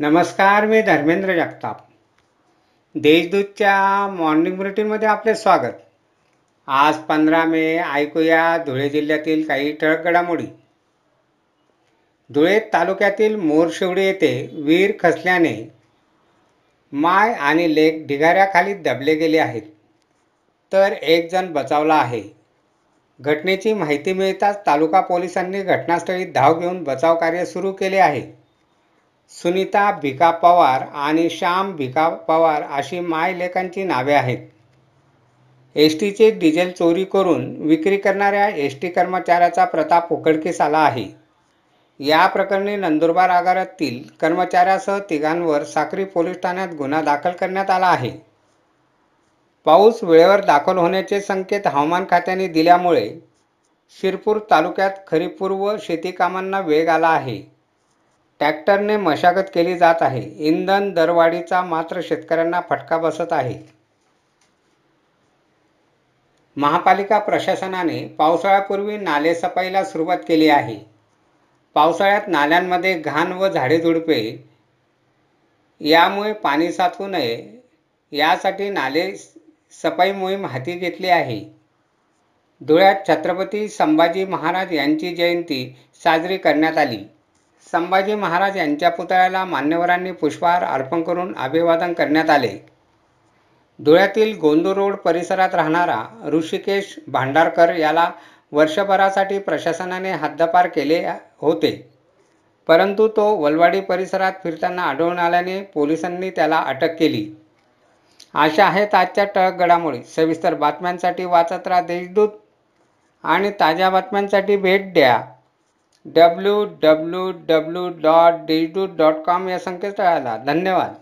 नमस्कार मी धर्मेंद्र जगताप. देशदूतच्या मॉर्निंग बुलेटिनमध्ये आपले स्वागत. आज पंधरा मे ऐकूया धुळे जिल्ह्यातील काही ठळक घडामोडी. धुळे तालुक्यातील मोरशिवडी येथे वीर खचल्याने माय आणि लेक ढिगाऱ्याखाली दबले गेले आहेत. तर एक जण बचावला आहे. घटनेची माहिती मिळताच तालुका पोलिसांनी घटनास्थळी धाव घेऊन बचाव कार्य सुरू केले आहे. सुनीता भिका पवार आणि श्याम भिका पवार अशी मायलेखांची नावे आहेत. एस टीचे डिझेल चोरी करून विक्री करणाऱ्या एस टी कर्मचाऱ्याचा प्रताप उघडकीस आला आहे. या प्रकरणी नंदुरबार आगारातील कर्मचाऱ्यासह तिघांवर साक्री पोलीस ठाण्यात गुन्हा दाखल करण्यात आला आहे. पाऊस वेळेवर दाखल होण्याचे संकेत हवामान खात्याने दिल्यामुळे शिरपूर तालुक्यात खरीपूर्व शेती कामांना वेग आला आहे. ट्रॅक्टरने मशागत केली जात आहे. इंधन दरवाढीचा मात्र शेतकऱ्यांना फटका बसत आहे. महापालिका प्रशासनाने पावसाळ्यापूर्वी नालेसफाईला सुरुवात केली आहे. पावसाळ्यात नाल्यांमध्ये घाण व झाडेझुडपे यामुळे पाणी साचू नये यासाठी नाले सफाई मोहीम हाती घेतली आहे. धुळ्यात छत्रपती संभाजी महाराज यांची जयंती साजरी करण्यात आली. संभाजी महाराज यांच्या पुतळ्याला मान्यवरांनी पुष्पहार अर्पण करून अभिवादन करण्यात आले. धुळ्यातील गोंदू रोड परिसरात राहणारा ऋषिकेश भांडारकर याला वर्षभरासाठी प्रशासनाने हद्दपार केले होते. परंतु तो वलवाडी परिसरात फिरताना आढळून आल्याने पोलिसांनी त्याला अटक केली. अशा आहेत आजच्या टळक घडामोडी सविस्तर बातम्यांसाठी वाचत राहा देशदूत आणि ताज्या बातम्यांसाठी भेट द्या. डब्ल्यू डब्ल्यू डब्ल्यू डॉट डिजिटू डॉट कॉम या संकेतस्थळाला. धन्यवाद.